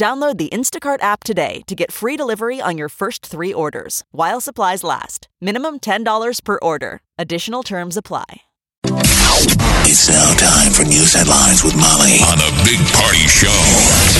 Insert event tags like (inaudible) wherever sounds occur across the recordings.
Download the Instacart app today to get free delivery on your first three orders while supplies last. Minimum $10 per order. Additional terms apply. It's now time for news headlines with Molly on the Big Party Show on Channel 941.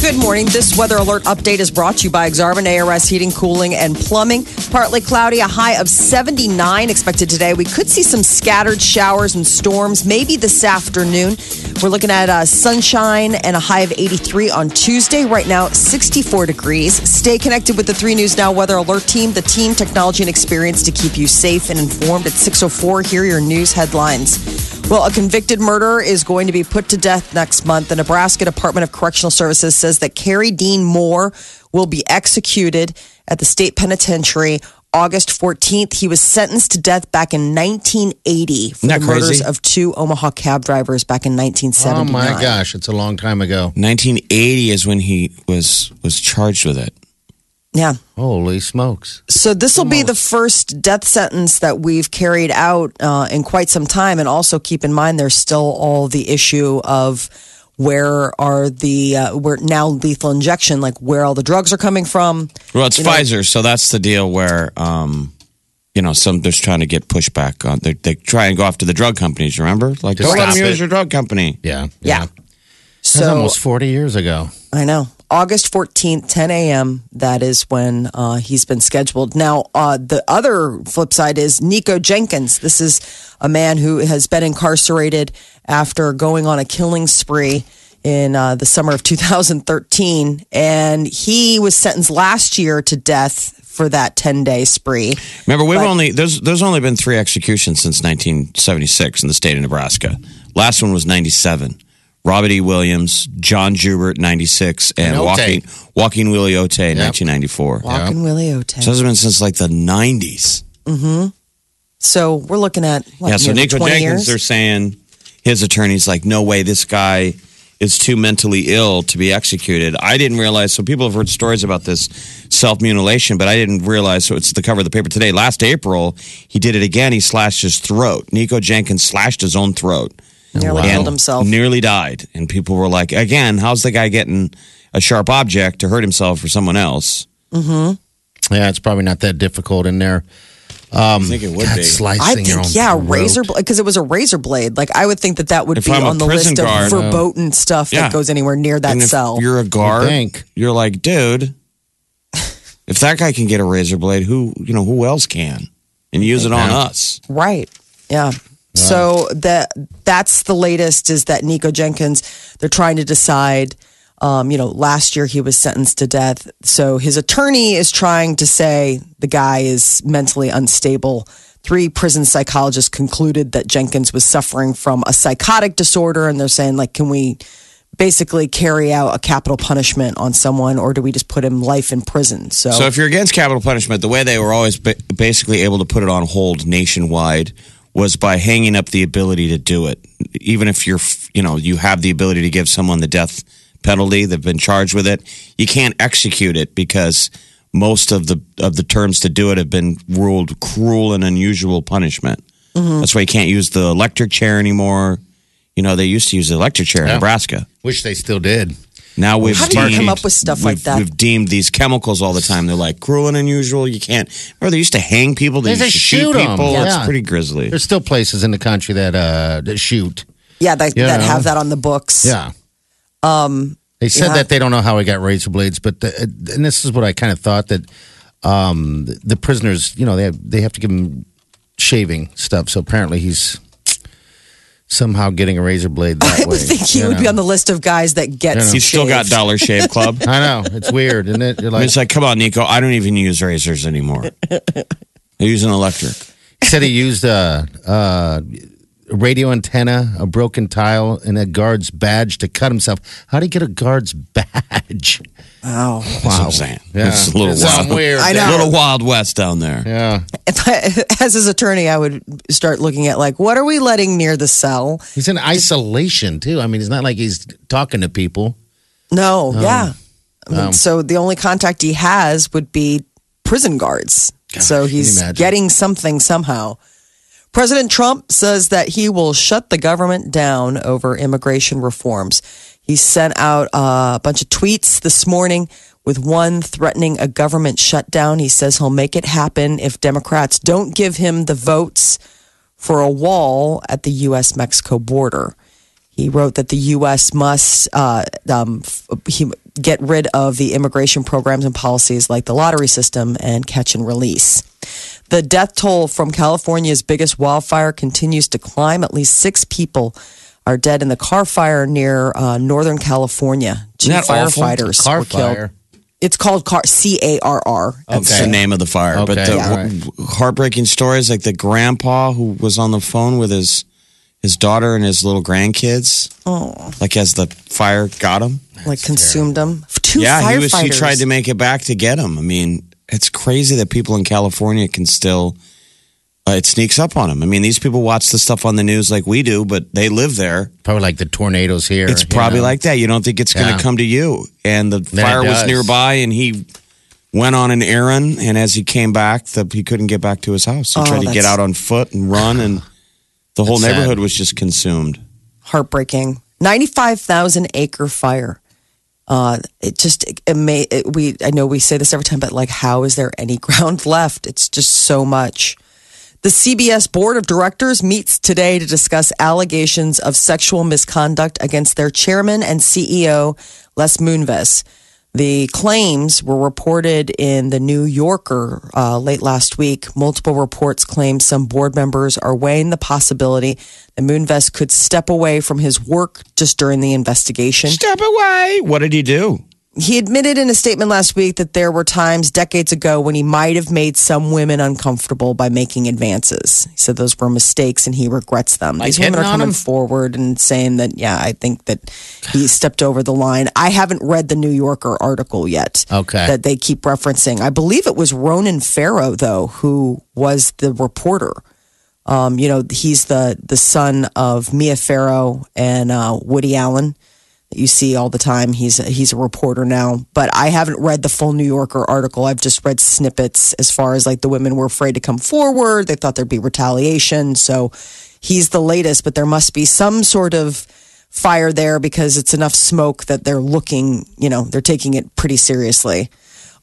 Good morning. This weather alert update is brought to you by Exarban ARS Heating, Cooling, and Plumbing. Partly cloudy, a high of 79 expected today. We could see some scattered showers and storms maybe this afternoon. We're looking at uh, sunshine and a high of 83 on Tuesday. Right now, 64 degrees. Stay connected with the 3 News Now Weather Alert team, the team, technology, and experience to keep you safe and informed at 604. Here your news headlines. Well, a convicted murderer is going to be put to death next month. The Nebraska Department of Correctional Services says that Carey Dean Moore will be executed at the state penitentiary August 14th. He was sentenced to death back in 1980 for the Isn't that murders crazy? of two Omaha cab drivers back in Oh 1979. my gosh, it's a long time ago. 1980 is when he was was charged with it. Yeah. Holy smokes. So this will be the first death sentence that we've carried out uh, in quite some time, and also keep in mind there's still all the issue of where are the uh, where now lethal injection, like where all the drugs are coming from. Well, it's You know- Pfizer, so that's the deal where um, you know some there's trying to get pushback on. They, they try and go after the drug companies. Remember, like To don't let them it. use your drug company. Yeah. Yeah. That's So almost 40 years ago. I know. August 14th, 10 a.m. That is when uh, he's been scheduled. Now, uh, the other flip side is Nikko Jenkins. This is a man who has been incarcerated after going on a killing spree in uh, the summer of 2013. And he was sentenced last year to death for that 10 day spree. Remember, we've But- only there's there's only been three executions since 1976 in the state of Nebraska. Last one was 97. Robert E. Williams, John Joubert, 96, and And Ote. Joaquin, Joaquin Willie-Ote, 1994. Walking Willie Ote. So it's been since like the 90s. Mm-hmm. So we're looking at what, yeah, so Nikko 20 Jenkins, years? they're saying his attorney's like, no way, this guy is too mentally ill to be executed. I didn't realize. So people have heard stories about this self mutilation, but I didn't realize. So it's the cover of the paper today. Last April, he did it again. He slashed his throat. Nikko Jenkins slashed his own throat. Nearly and killed himself. Nearly died. And people were like, again, how's the guy getting a sharp object to hurt himself or someone else? Yeah, it's probably not that difficult in there. I think it would God, be. slicing I your own think, yeah, throat. razor because it was a razor blade. Like I would think that that would If be I'm on the list guard, of uh, verboten stuff yeah. that goes anywhere near that and if cell. you're a guard, think. you're like, dude, if that guy can get a razor blade, who you know who else can? And use it on us. Right. Yeah. So that that's the latest is that Nikko Jenkins, they're trying to decide. Um, you know, last year he was sentenced to death. So his attorney is trying to say the guy is mentally unstable. Three prison psychologists concluded that Jenkins was suffering from a psychotic disorder, and they're saying, like, can we basically carry out a capital punishment on someone, or do we just put him life in prison? So, So if you're against capital punishment, the way they were always ba- basically able to put it on hold nationwide was by hanging up the ability to do it. Even if you're, you know, you have the ability to give someone the death penalty, they've been charged with it, you can't execute it because most of the of the terms to do it have been ruled cruel and unusual punishment. Mm-hmm. That's why you can't use the electric chair anymore. You know, they used to use the electric chair in Yeah. Nebraska. Wish they still did. Now we've How do you deemed, come up with stuff like we've- that? We've deemed these chemicals all the time. They're like cruel and unusual. You can't. Or they used to hang people. They They used to just shoot, shoot 'em. people. Yeah. It's pretty grisly. There's still places in the country that uh that shoot. yeah, that, Yeah. that have that on the books. Yeah. Um they said yeah. that they don't know how he got razor blades, but the, and this is what I kind of thought that um the, the prisoners, you know, they have, they have to give him shaving stuff. So apparently he's somehow getting a razor blade (laughs) that I way. would think he you would be on the list of guys that get. You know. He's still got. Dollar Shave (laughs) Club. I know it's weird, isn't it? You're like, it's like, come on, Nikko. I don't even use razors anymore. I use an electric. he said he used uh uh a radio antenna, a broken tile, and a guard's badge to cut himself. How do you get a guard's (laughs) badge? Wow. That's what I'm saying. Yeah. It's a little It's wild. weird. I know. A little wild west down there. Yeah. If I, (laughs) as his attorney, I would start looking at like, what are we letting near the cell? He's in isolation too. I mean, it's not like he's talking to people. No, yeah. I mean, Um, so the only contact he has would be prison guards. so he's getting something somehow. President Trump says that he will shut the government down over immigration reforms. He sent out a bunch of tweets this morning with one threatening a government shutdown. He says he'll make it happen if Democrats don't give him the votes for a wall at the U.S. Mexico border. He wrote that the U.S. must uh, um, he, get rid of the immigration programs and policies like the lottery system and catch and release. The death toll from California's biggest wildfire continues to climb. At least six people are dead in the Carr fire near uh, Northern California. Two Isn't that awful? firefighters Carr were killed. fire. It's called Carr C A R R. That's Okay. the name of the fire. But Okay, the all right. heartbreaking stories, like the grandpa who was on the phone with his his daughter and his little grandkids. Oh, like as the fire got him. Like consumed them. Two yeah, he was. He tried to make it back to get him. I mean, it's crazy that people in California can still. Uh, it sneaks up on them. I mean, these people watch the stuff on the news like we do, but they live there. Probably like the tornadoes here. It's probably know? like that. You don't think it's going to come to you. And the Then fire was nearby, and he went on an errand. And as he came back, the, he couldn't get back to his house. He Oh, tried to get out on foot and run, and (sighs) the whole That's sad. neighborhood was just consumed. heartbreaking. Ninety-five thousand acre fire. Uh, it just it, may it, we. I know we say this every time, but like, how is there any (laughs) ground left? It's just so much. The CBS board of directors meets today to discuss allegations of sexual misconduct against their chairman and CEO, Les Moonves. The claims were reported in the New Yorker uh, late last week. Multiple reports claim some board members are weighing the possibility that Moonves could step away from his work just during the investigation. Step away. What did he do? He admitted in a statement last week that there were times decades ago when he might have made some women uncomfortable by making advances. He said those were mistakes and he regrets them. Like These women are coming him? forward and saying that, yeah, I think that he stepped over the line. I haven't read the New Yorker article yet. Okay. That they keep referencing. I believe it was Ronan Farrow, though, who was the reporter. Um, you know, he's the the son of Mia Farrow and uh, Woody Allen you see all the time. He's he's a reporter now, but I haven't read the full New Yorker article. I've just read snippets as far as like the women were afraid to come forward. They thought there'd be retaliation. So he's the latest, but there must be some sort of fire there because it's enough smoke that they're looking. You know, they're taking it pretty seriously.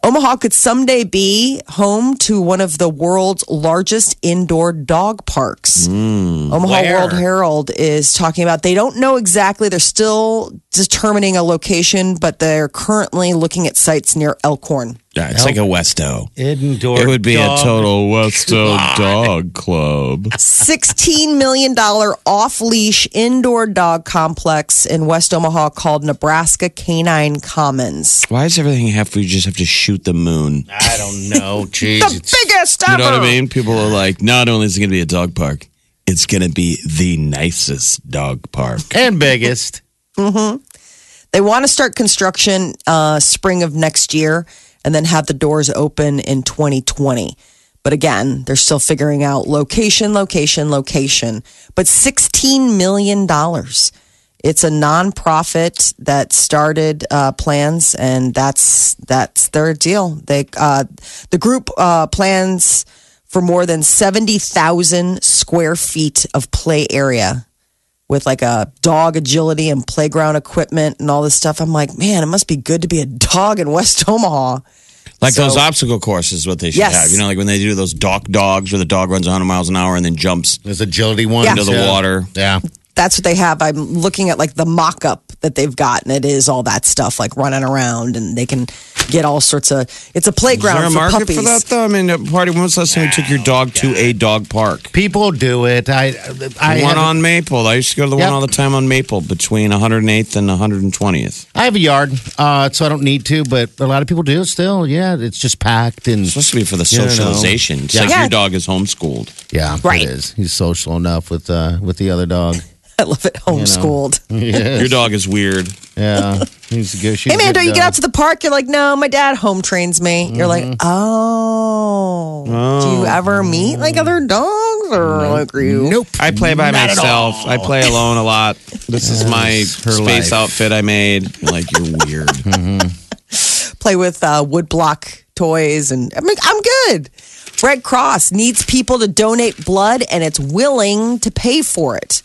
Omaha could someday be home to one of the world's largest indoor dog parks. Hmm. Omaha Where? World Herald is talking about they don't know exactly. They're still determining a location, but they're currently looking at sites near Elkhorn. Yeah, it's like a Westo. Indoor. It would be dog. a total (laughs) Westo dog club. $16 million off leash indoor dog complex in West Omaha called Nebraska Canine Commons. Why does everything have we just have to shoot the moon? I don't know. Jeez. (laughs) The it's- biggest ever. You know what I mean? People are like, not only is it going to be a dog park, it's going to be the nicest dog park. and biggest. They want to start construction uh, spring of next year and then have the doors open in 2020. But again, they're still figuring out location, location, location. But $16 million. It's a nonprofit that started uh, plans, and that's that's their deal. They uh, the group uh, plans for more than seventy thousand square feet of play area with like a dog agility and playground equipment and all this stuff. I'm like, man, it must be good to be a dog in West (laughs) Omaha. Like So- those obstacle courses, what they should Yes. have. You know, like when they do those dock dogs where the dog runs 100 miles an hour and then jumps There's agility one. Yeah. into the Yeah. water. Yeah. That's what they have. I'm looking at like the mock up that they've got, and it is all that stuff like running around, and they can get all sorts of. It's a Is playground there a for market puppies. for that though? I mean, uh, party. When was the last time you took your dog to a dog park? People do it. I, I The one have, on Maple. I used to go to the Yep. one all the time on Maple between 108th and 120th. I have a yard, uh, so I don't need to, but a lot of people do still. Yeah, it's just packed and It's supposed to be for the You know. socialization. It's Yeah. like Yeah. your dog is homeschooled. yeah, Right. it is. He's social enough with uh, with the other dog. (laughs) I love it. Homeschooled. (laughs) Your dog is weird. Yeah, he's a good. She's Hey man, don't you get out to the park? You're like, no, my dad home trains me. You're like, Mm-hmm. oh. Do you ever meet like other dogs or like are you? Nope. I play by Not myself. I play alone a lot. This is my space life. outfit I made. You're like you're weird. (laughs) play with uh, woodblock toys, and I mean, I'm good. Red Cross needs people to donate blood, and it's willing to pay for it.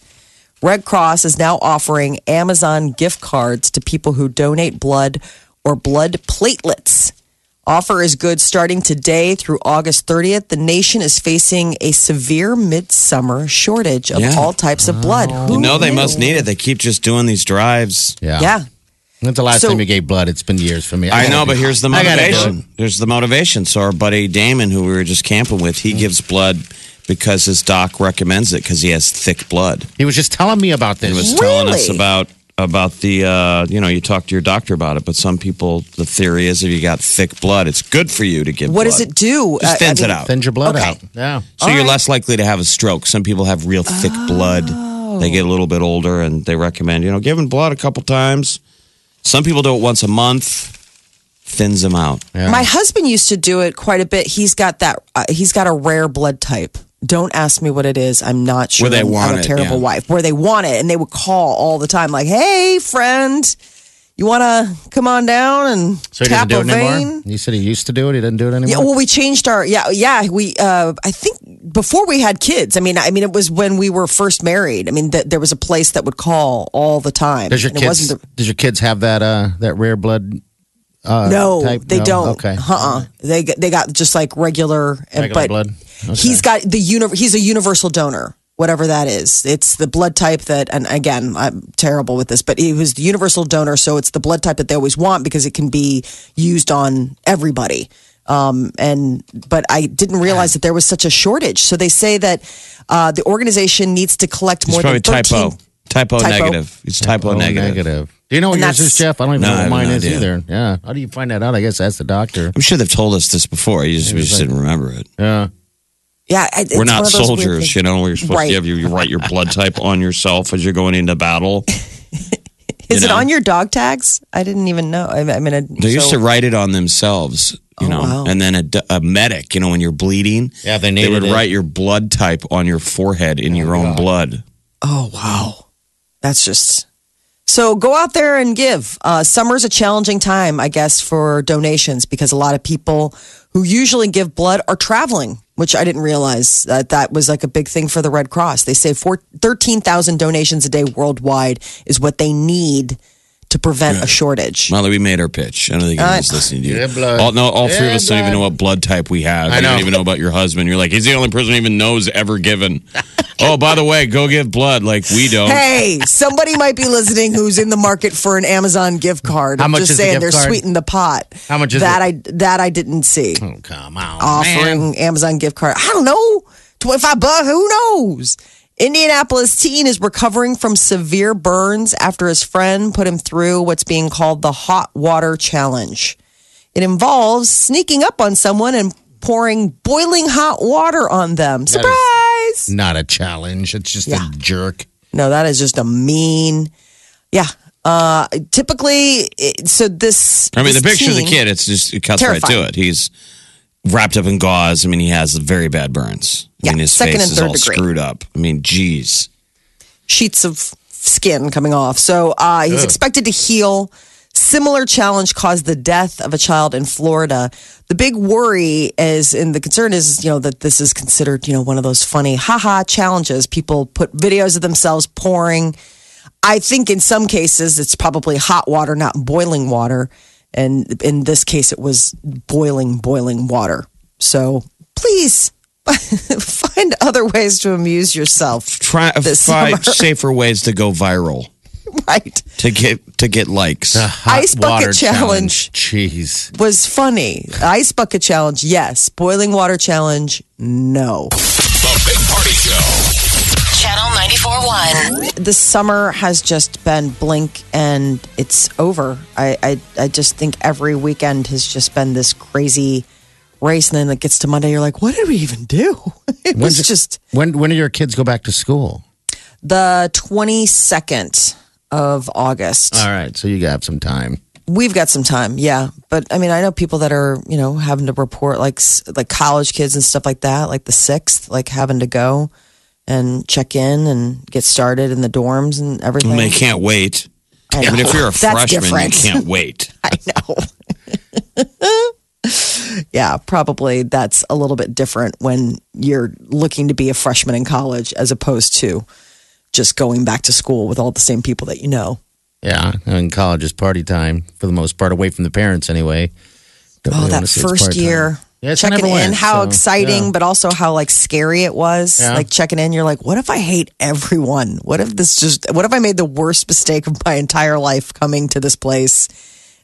Red Cross is now offering Amazon gift cards to people who donate blood or blood platelets. Offer is good starting today through August 30th. The nation is facing a severe midsummer shortage of Yeah. all types of blood. Who You know they knew? must need it. They keep just doing these drives. Yeah. Yeah. When's the last So- time you gave blood? It's been years for me. I gotta know, but here's the I gotta do motivation. There's the motivation. So our buddy Damon, who we were just camping with, he mm. gives blood because his doc recommends it because he has thick blood. He was just telling me about this. He this. was telling us about about the uh, you know you talk to your doctor about it, but some people the theory is if you got thick blood, it's good for you to give. What blood. does it do? Just Uh, I thins mean- it out. Thins your blood Okay. out. Yeah. So you're less likely to have a stroke. Some people have real thick blood. They get a little bit older, and they recommend you know giving blood a couple times. Some people do it once a month. Thins them out. Yeah. My husband used to do it quite a bit. He's got that. Uh, he's got a rare blood type. Don't ask me what it is. I'm not sure. Where they I'm, want I'm a it, terrible yeah. wife. Where they want it, and they would call all the time, like, "Hey, friend, you want to come on down and so he tap do a vein?" You said he used to do it. He didn't do it anymore. Yeah, well, we changed our yeah, yeah. We uh, I think before we had kids. I mean, I mean, it was when we were first married. I mean, th- there was a place that would call all the time. does your and it kids? wasn't the, does your kids have that uh that rare blood? Uh, no, type? they No? don't. Okay. Uh-uh. They got- they got just like regular, Regular but blood. Okay. he's got the uni- He's a universal donor, whatever that is. It's the blood type that, and again, I'm terrible with this, but he was the universal donor, so it's the blood type that they always want because it can be used on everybody. Um, and but I didn't realize that there was such a shortage. So they say that uh, the organization needs to collect It's more probably than 13 type O. Typo, Type O. negative. It's type O Oh, negative. Do you know what And yours that's- is, Jeff? I don't even No, know what mine no is either. Yeah. How do you find that out? I guess that's the doctor. I'm sure they've told us this before. You just, we just didn't remember it. Yeah. Yeah, I- it's We're not of those weird soldiers, you know. Where you're supposed Right. to have you, you write your blood type on yourself as you're going into battle. (laughs) Is you it know? on your dog tags? I didn't even know. I I mean, They used to write it on themselves, you Oh, know, wow. and then a medic, you know, when you're bleeding, Yeah, they they would it. write your blood type on your forehead in oh, your own blood. Oh wow, that's just so. Go out there and give. Uh, summer's a challenging time, I guess, for donations because a lot of people who usually give blood are traveling, which I didn't realize that that was like a big thing for the Red Cross. They say four, 13,000 donations a day worldwide is what they need to prevent a shortage. Molly, we made our pitch. I don't think uh, anyone's listening to you. Yeah, blood. All, no, all three of us don't even know what blood type we have. I I know. don't even know about your husband. You're like, he's the only person who even knows ever given. (laughs) oh, by the way, go give blood like we don't. Hey, somebody might be listening who's in the market for an Amazon gift card. How I'm much just is the saying gift they're card? sweetening the pot. How much is that it? I that I didn't see. Oh, come on. offering man. Amazon gift card. I don't know. 25 bucks, who knows? Indianapolis teen is recovering from severe burns after his friend put him through what's being called the hot water challenge. It involves sneaking up on someone and pouring boiling hot water on them. Surprise! Not a challenge. It's just Yeah. a jerk. No, that is just a mean. Yeah. Uh typically it, so this I mean, the this picture of the kid, it's just, it cuts right to it. He's wrapped up in gauze. I mean, he has very bad burns. I mean, Yeah, his second face and is third all degree. screwed up. I mean, geez. sheets of skin coming off. So uh, he's expected to heal. Similar challenge caused the death of a child in Florida. The big worry is, and the concern is, you know, that this is considered, you know, one of those funny haha challenges. People put videos of themselves pouring. I think in some cases it's probably hot water, not boiling water. And in this case, it was boiling, boiling water. So please (laughs) find other ways to amuse yourself. Try This find summer. (laughs) safer ways to go viral. right. to get to get likes. Hot Ice bucket water challenge. Jeez. Was funny. Ice bucket challenge, yes. Boiling water challenge, no. The summer has just been blink and it's over. I, I, I just think every weekend has just been this crazy race. And then it gets to Monday, you're like, what did we even do? (laughs) It When's was it- just When when do your kids go back to school? the 22nd of August. All right, so you have some time. We've got some time, yeah. But I mean, I know people that are, you know, having to report like like college kids and stuff like that, like the sixth, like having to go and check in and get started in the dorms and everything. And they can't wait. I I mean, if you're a (laughs) That's freshman, different. you can't wait. (laughs) I know. (laughs) yeah, probably that's a little bit different when you're looking to be a freshman in college as opposed to just going back to school with all the same people that you know. Yeah, I mean, college is party time for the most part, away from the parents anyway. Don't Oh, really that wanna say it's first year. time. Yeah, checking in, went, how so, exciting, yeah. but also how like scary it was. Yeah. Like checking in, you're like, what if I hate everyone? What if this just, what if I made the worst mistake of my entire life coming to this place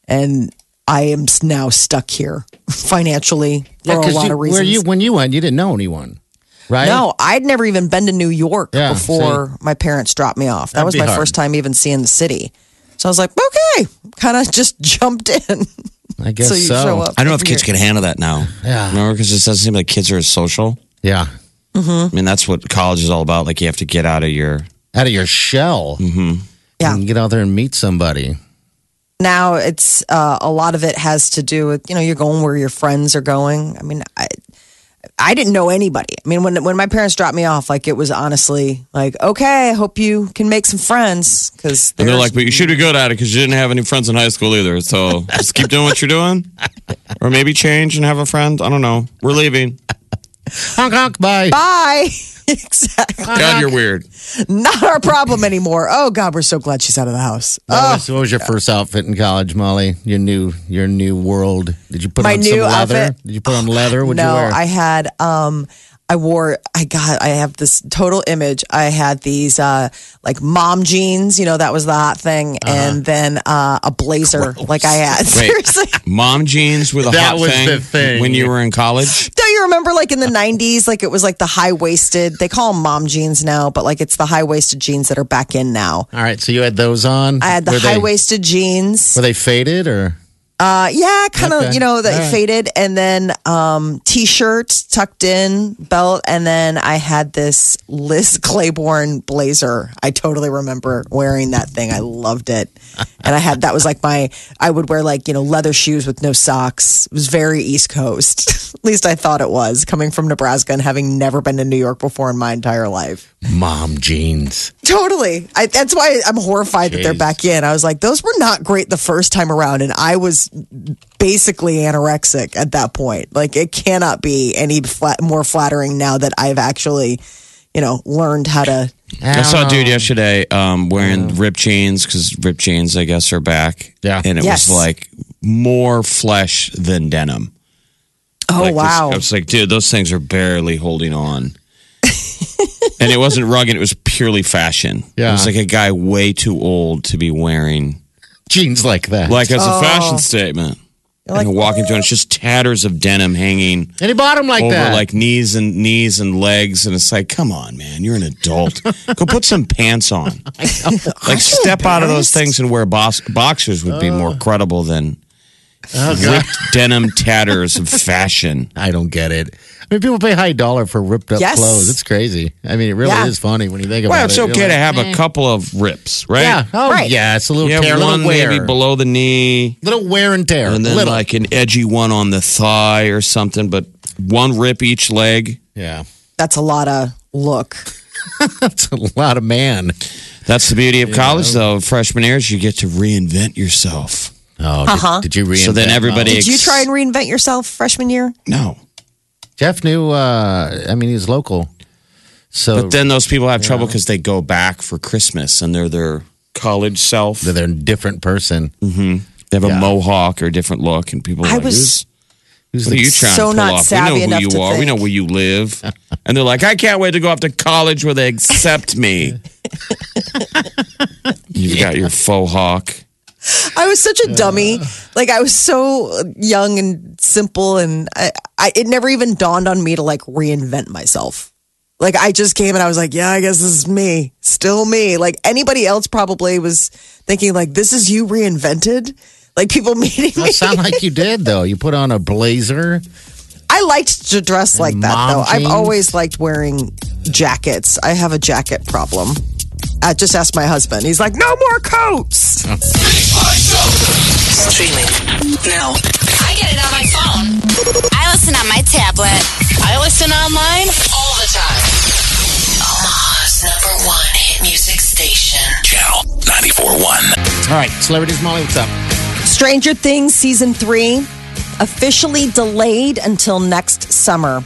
and I am now stuck here financially Yeah, for a 'cause lot you- of reasons. Where you when you went, you didn't know anyone, right? No, I'd never even been to New York Yeah, before my parents dropped me off. That That'd was my hard. first time even seeing the city. So I was like, okay, kind of just (laughs) jumped in. I guess so so. show up. I don't know if kids can handle that now. Yeah. Remember, because it doesn't seem like kids are as social. Yeah, I mean, that's what college is all about. Like, you have to get out of your. out of your shell. Mm-hmm. Yeah. and get out there and meet somebody. now it's uh, a lot of it has to do with you know you're going where your friends are going. I mean, I I didn't know anybody. I mean, when when my parents dropped me off, like it was honestly like, okay, I hope you can make some friends because And they're like, but you should be good at it because you didn't have any friends in high school either. So (laughs) just keep doing what you're doing. Or maybe change and have a friend. I don't know. We're leaving. Honk honk, bye. bye. (laughs) exactly, God, you're weird. not our problem anymore. Oh God, we're so glad she's out of the house. What, Oh, was, what was your first outfit in college, Molly? Your new your new world. Did you put My on new some leather? outfit? Did you put on leather? What'd no, you wear? I had um I wore I got I have this total image. I had these uh like mom jeans, you know, that was the hot thing, Uh-huh. and then uh a blazer like I had. (laughs) Seriously. Mom jeans were the That hot was thing, the thing. when you were in college. Don't you remember like in the 90s like it was like the high waisted. They call them mom jeans now, but like it's the high waisted jeans that are back in now. All right, so you had those on. I had the Were they- high waisted jeans. Were they faded or? Uh, yeah, kind of, Okay. you know, that right. faded, and then um, t-shirt tucked in, belt, and then I had this Liz (laughs) Claiborne blazer. I totally remember wearing that thing. I loved it, and I had that was like my. I would wear like you know leather shoes with no socks. It was very East Coast. (laughs) At least I thought it was coming from Nebraska and having never been to New York before in my entire life. Mom jeans. Totally. I, that's why I'm horrified that they're back in. I was like, those were not great the first time around. And I was basically anorexic at that point. Like, it cannot be any flat, more flattering now that I've actually, you know, learned how to. I saw a dude yesterday um, wearing ripped jeans because ripped jeans, I guess, are back. Yeah. And it Yes. was like more flesh than denim. Oh, Like this- wow. I was like, dude, those things are barely holding on. and it wasn't rugged, it was purely fashion. It Yeah. was like a guy way too old to be wearing, Jeans like that. like as a oh. fashion Oh. statement. Like, and walking through, and it's just tatters of denim hanging and he bought them like over that. like knees and knees and legs, and it's like, come on, man, you're an adult. (laughs) Go put some pants on. (laughs) like, step out of those things and wear box- boxers would be more oh. credible than oh, ripped denim tatters of fashion. I don't get it. I mean, people pay high dollar for ripped up Yes. clothes. It's crazy. I mean, it really Yeah. is funny when you think about Well, it. Well, it's You're okay like, to have eh. a couple of rips, right? Yeah. Oh, Right. yeah. It's a little You have tear, a one little wear. maybe below the knee, little wear and tear. and then little. like an edgy one on the thigh or something, but one rip each leg. yeah. That's a lot of look. (laughs) That's a lot of man. That's the beauty of college, though. Freshman years, you get to reinvent yourself. Oh, Uh-huh. did you reinvent? So then everybody- Molly? Did you try and reinvent yourself freshman year? No. Jeff knew. Uh, I mean, he's local. So But then those people have trouble because they go back for Christmas and they're their college self. they're a different person. They have a mohawk or a different look, and people are I like, was- "Who's- Who's what are you trying so to pull not off? savvy we know who you are. We know where you live." (laughs) and they're like, "I can't wait to go off to college where they accept me." (laughs) You've got your faux hawk. I was such a dummy. Like I was so young and simple, and I, I it never even dawned on me to like reinvent myself. Like I just came and I was like, yeah, I guess this is me, still me. Like anybody else probably was thinking like, this is you reinvented. Like people (laughs) meeting me. Sound like you did though. You put on a blazer. I liked to dress like that though. I've always liked wearing jackets. I have a jacket problem. I just asked my husband. He's like, no more coats. Streaming now. I get it on my phone. I listen on my tablet. I listen online all the time. Omaha's number one hit music station. Channel 94.1. All right, celebrities, Molly, what's up? Stranger Things season three officially delayed until next summer.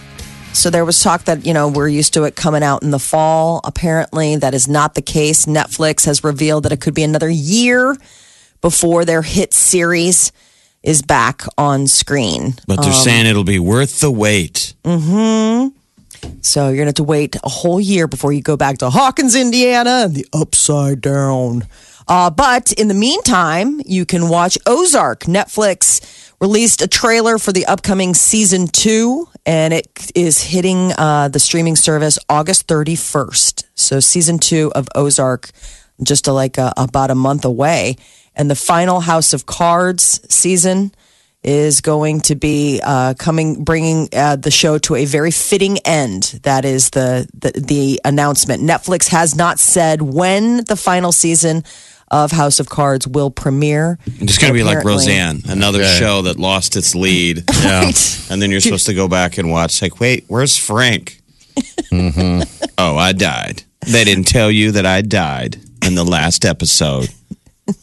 So there was talk that, you know, we're used to it coming out in the fall. Apparently, that is not the case. Netflix has revealed that it could be another year before their hit series is back on screen. But they're saying it'll be worth the wait. Hmm. So you're going to have to wait a whole year before you go back to Hawkins, Indiana, and the upside down. Uh, but in the meantime, you can watch Ozark. Netflix released a trailer for the upcoming season two, and it is hitting uh, the streaming service August 31st. So season two of Ozark, just uh, like uh, about a month away. And the final House of Cards season is going to be uh, coming, bringing uh, the show to a very fitting end. That is the, the the announcement. Netflix has not said when the final season of House of Cards will premiere. It's going to be like Roseanne, another Okay. show that lost its lead. (laughs) Right. And then you're supposed to go back and watch, like, wait, where's Frank? Mm-hmm. Oh, I died. They didn't tell you that I died in the last episode.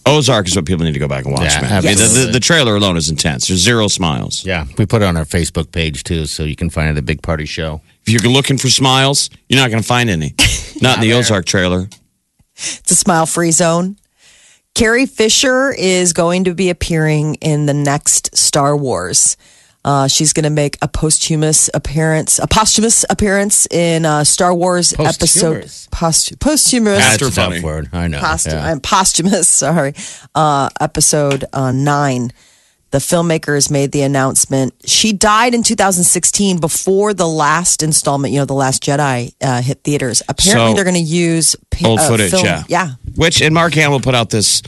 Ozark is what people need to go back and watch, Yeah, man. I mean, the, the, the trailer alone is intense. There's zero smiles. Yeah, we put it on our Facebook page too, so you can find it at Big Party Show. If you're looking for smiles, you're not going to find any. Not in the Ozark trailer. It's a smile free zone. Carrie Fisher is going to be appearing in the next Star Wars. Uh, she's going to make a posthumous appearance, a posthumous appearance in uh, Star Wars episode Posthumous. post, posthumous. That's That's a funny. tough word. I know. Post- yeah. I'm posthumous. (laughs) Sorry, uh, episode uh, nine. The filmmakers made the announcement. She died in 2016 before the last installment. You know, the Last Jedi uh, hit theaters. Apparently, So- they're going to use pi- Old uh, footage, film- yeah. yeah. Which, and Mark Hamill put out this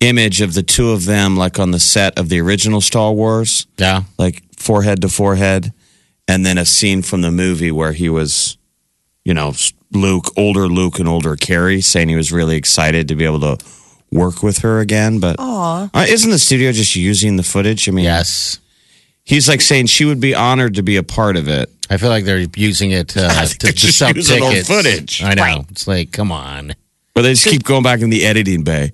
image of the two of them, like on the set of the original Star Wars. yeah. like forehead to forehead, and then a scene from the movie where he was, you know, Luke, older Luke and older Carrie, saying he was really excited to be able to work with her again. But uh, isn't the studio just using the footage? I mean, Yes. he's like saying she would be honored to be a part of it. I feel like they're using it uh, (laughs) to, to just sell using old tickets. footage. I know. Right. It's like, come on. But they just keep going back in the editing bay.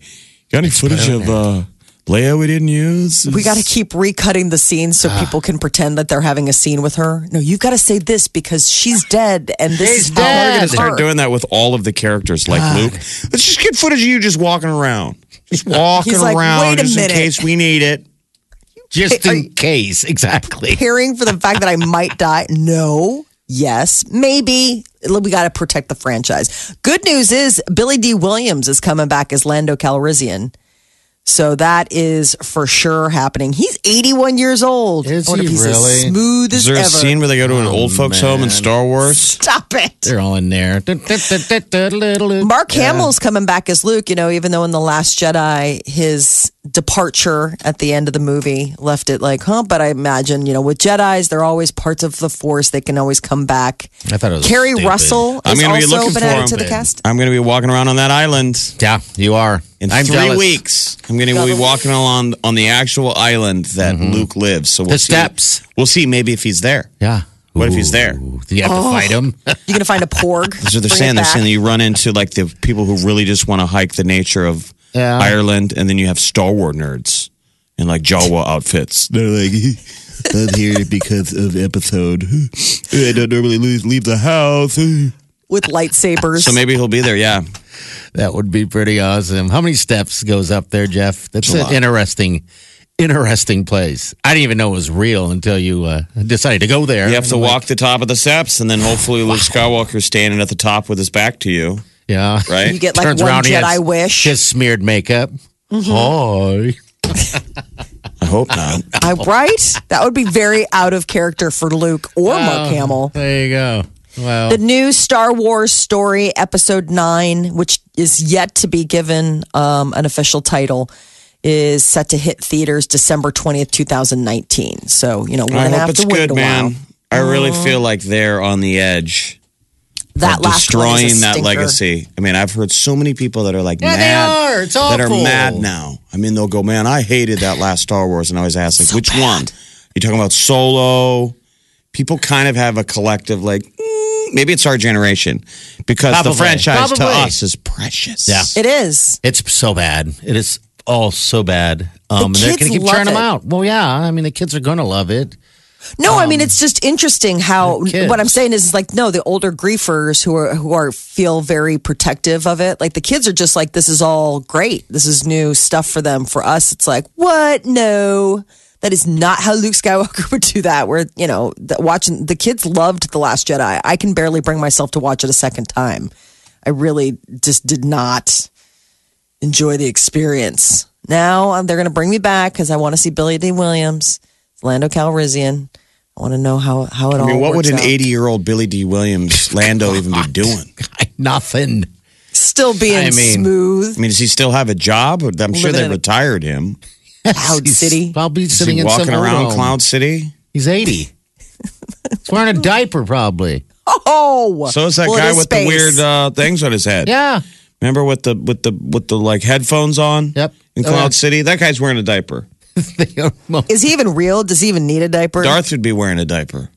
Got any footage of uh, Leia we didn't use? We got to keep recutting the scenes so ah. people can pretend that they're having a scene with her. No, you've got to say this because she's dead, and this She's is how We're gonna start doing that with all of the characters, like Luke. Let's just get footage of you just walking around, just walking He's like, around, "Wait a just minute." in case we need it. Just Hey, are in you- case. Exactly. Preparing for the fact that I might die? No. Yes. Maybe. We got to protect the franchise. Good news is Billy Dee Williams is coming back as Lando Calrissian. So that is for sure happening. He's 81 years old. Is I wonder he if he's as really? smooth Is as there a scene where they go to an old folks' oh, home in. Star Wars? Stop it. They're all in there. (laughs) Mark Hamill's coming back as Luke, you know, even though in The Last Jedi, his departure at the end of the movie left it like, huh? But I imagine, you know, with Jedi's, they're always parts of the Force. They can always come back. I thought it was Keri stupid. Russell I'm is gonna be also looking been for added him. to the cast. I'm going to be walking around on that island Yeah, you are. in I'm 3 jealous. weeks. I'm going to be walking along on the actual island that Luke lives. So we'll Mm-hmm. The see. steps. We'll see maybe if he's there. Yeah. What if he's there? Ooh, Do you have to fight him? (laughs) You're going to find a porg. So they're Bring saying they're back. saying that you run into like the people who really just want to hike the nature of Yeah. Ireland, and then you have Star Wars nerds in like Jawa (laughs) outfits. They're like, (laughs) I'm here because of episode. I don't normally leave, leave the house. with lightsabers. So maybe he'll be there. Yeah, That would be pretty awesome. How many steps goes up there, Jeff? That's It's an lot. interesting, interesting place. I didn't even know it was real until you uh, decided to go there. you have to walk the top of the steps, and then hopefully Luke Skywalker's standing at the top with his back to you. Yeah. right? You get like Turns one around, he Jedi has wish. Just smeared makeup. Hi. I hope not. I, right? That would be very out of character for Luke or Mark Hamill. There you go. Well, The new Star Wars story, Episode 9, which is yet to be given um, an official title, is set to hit theaters December 20th, 2019. So, you know, we're I going to hope have it's to wait good, a while. man. I really feel like they're on the edge That of last one is destroying that legacy. I mean, I've heard so many people that are like Yeah, they are. It's awful. that are mad now. I mean, they'll go, "Man, I hated that last Star Wars," and I always ask, like, which one? You talking about Solo? People kind of have a collective, like, mm, maybe it's our generation because the Probably. franchise to us is precious. Yeah. It is. it's so bad. It is all so bad. Um, and they're going to keep love churning them out. Well, yeah. I mean, the kids are going to love it. No, I mean it's just interesting how what I'm saying is like no, the older griefers who are who are feel very protective of it. Like the kids are just like this is all great. This is new stuff for them. For us, it's like what? No, that is not how Luke Skywalker (laughs) would do that. Where you know the, watching the kids loved the Last Jedi. I can barely bring myself to watch it a second time. I really just did not enjoy the experience. Now um, they're going to bring me back because I want to see Billy Dee Williams, Lando Calrissian. I want to know how how it all. I mean, what would an out. 80 year old Billy Dee Williams Lando (laughs) even be doing? (laughs) Nothing. still being I mean- smooth? I mean, does he still have a job? I'm sure they retired him. Cloud City. Probably Is sitting he in walking some around home. Cloud City? He's 80. He's wearing a diaper, probably. Oh, So is that well, guy is with space. the weird uh, things on his head. Yeah. Remember with the with the with the like headphones on? Yep. In Oh, Cloud yeah. City, that guy's wearing a diaper. (laughs) They almost- Is he even real? Does he even need a diaper? Darth would be wearing a diaper.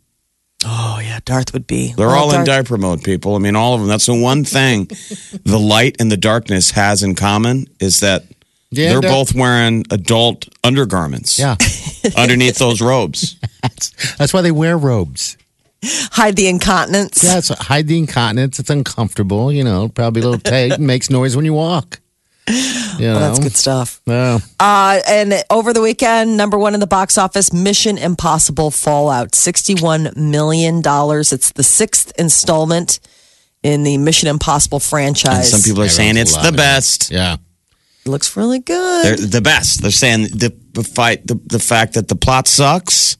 Oh yeah, Darth would be. They're Well, all in diaper mode, people. I mean, all of them. That's the one thing (laughs) the light and the darkness has in common is that Yeah, they're Dar- both wearing adult undergarments yeah. (laughs) underneath those robes. That's, that's why they wear robes. Hide the incontinence. Yeah, it's hide the incontinence. It's uncomfortable, you know, probably a little tight, makes noise when you walk. (laughs) You know? Well, that's good stuff. Yeah. Uh, and over the weekend, number one in the box office, Mission Impossible Fallout, $61 million. It's the sixth installment in the Mission Impossible And franchise. some people are saying it's the loving it. best. Yeah. It looks really good. They're the best. They're saying the, the fight, the, the fact that the plot sucks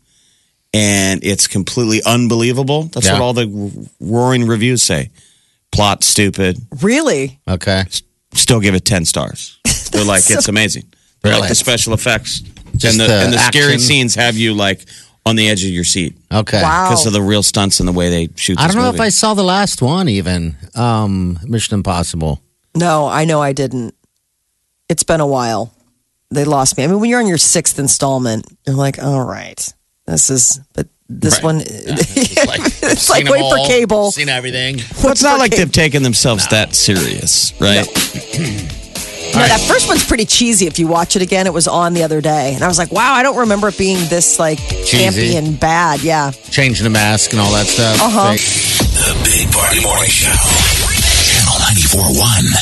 and it's completely unbelievable. That's Yeah. what all the roaring reviews say. Plot stupid. really? Okay. Still give it ten stars. They're like it's (laughs) amazing. They're like the special effects Just and the, the and the scary scenes have you like on the edge of your seat Okay. Wow. because of the real stunts and the way they shoot. I don't know movie. if I saw the last one even. Um, Mission Impossible. No, I know I didn't. It's been a while. They lost me. I mean, when you're on your sixth installment, you're like, all right, this is, but this Right. one, (laughs) it's like wait for cable. Seen everything. Well, it's not like Okay. they've taken themselves that serious, right? No, that first one's pretty cheesy. If you watch it again, it was on the other day, and I was like, "Wow, I don't remember it being this like campy Cheesy. and bad." Yeah, Changing the mask and all that stuff. Uh-huh. The Big Party Morning Show. Channel 94.1.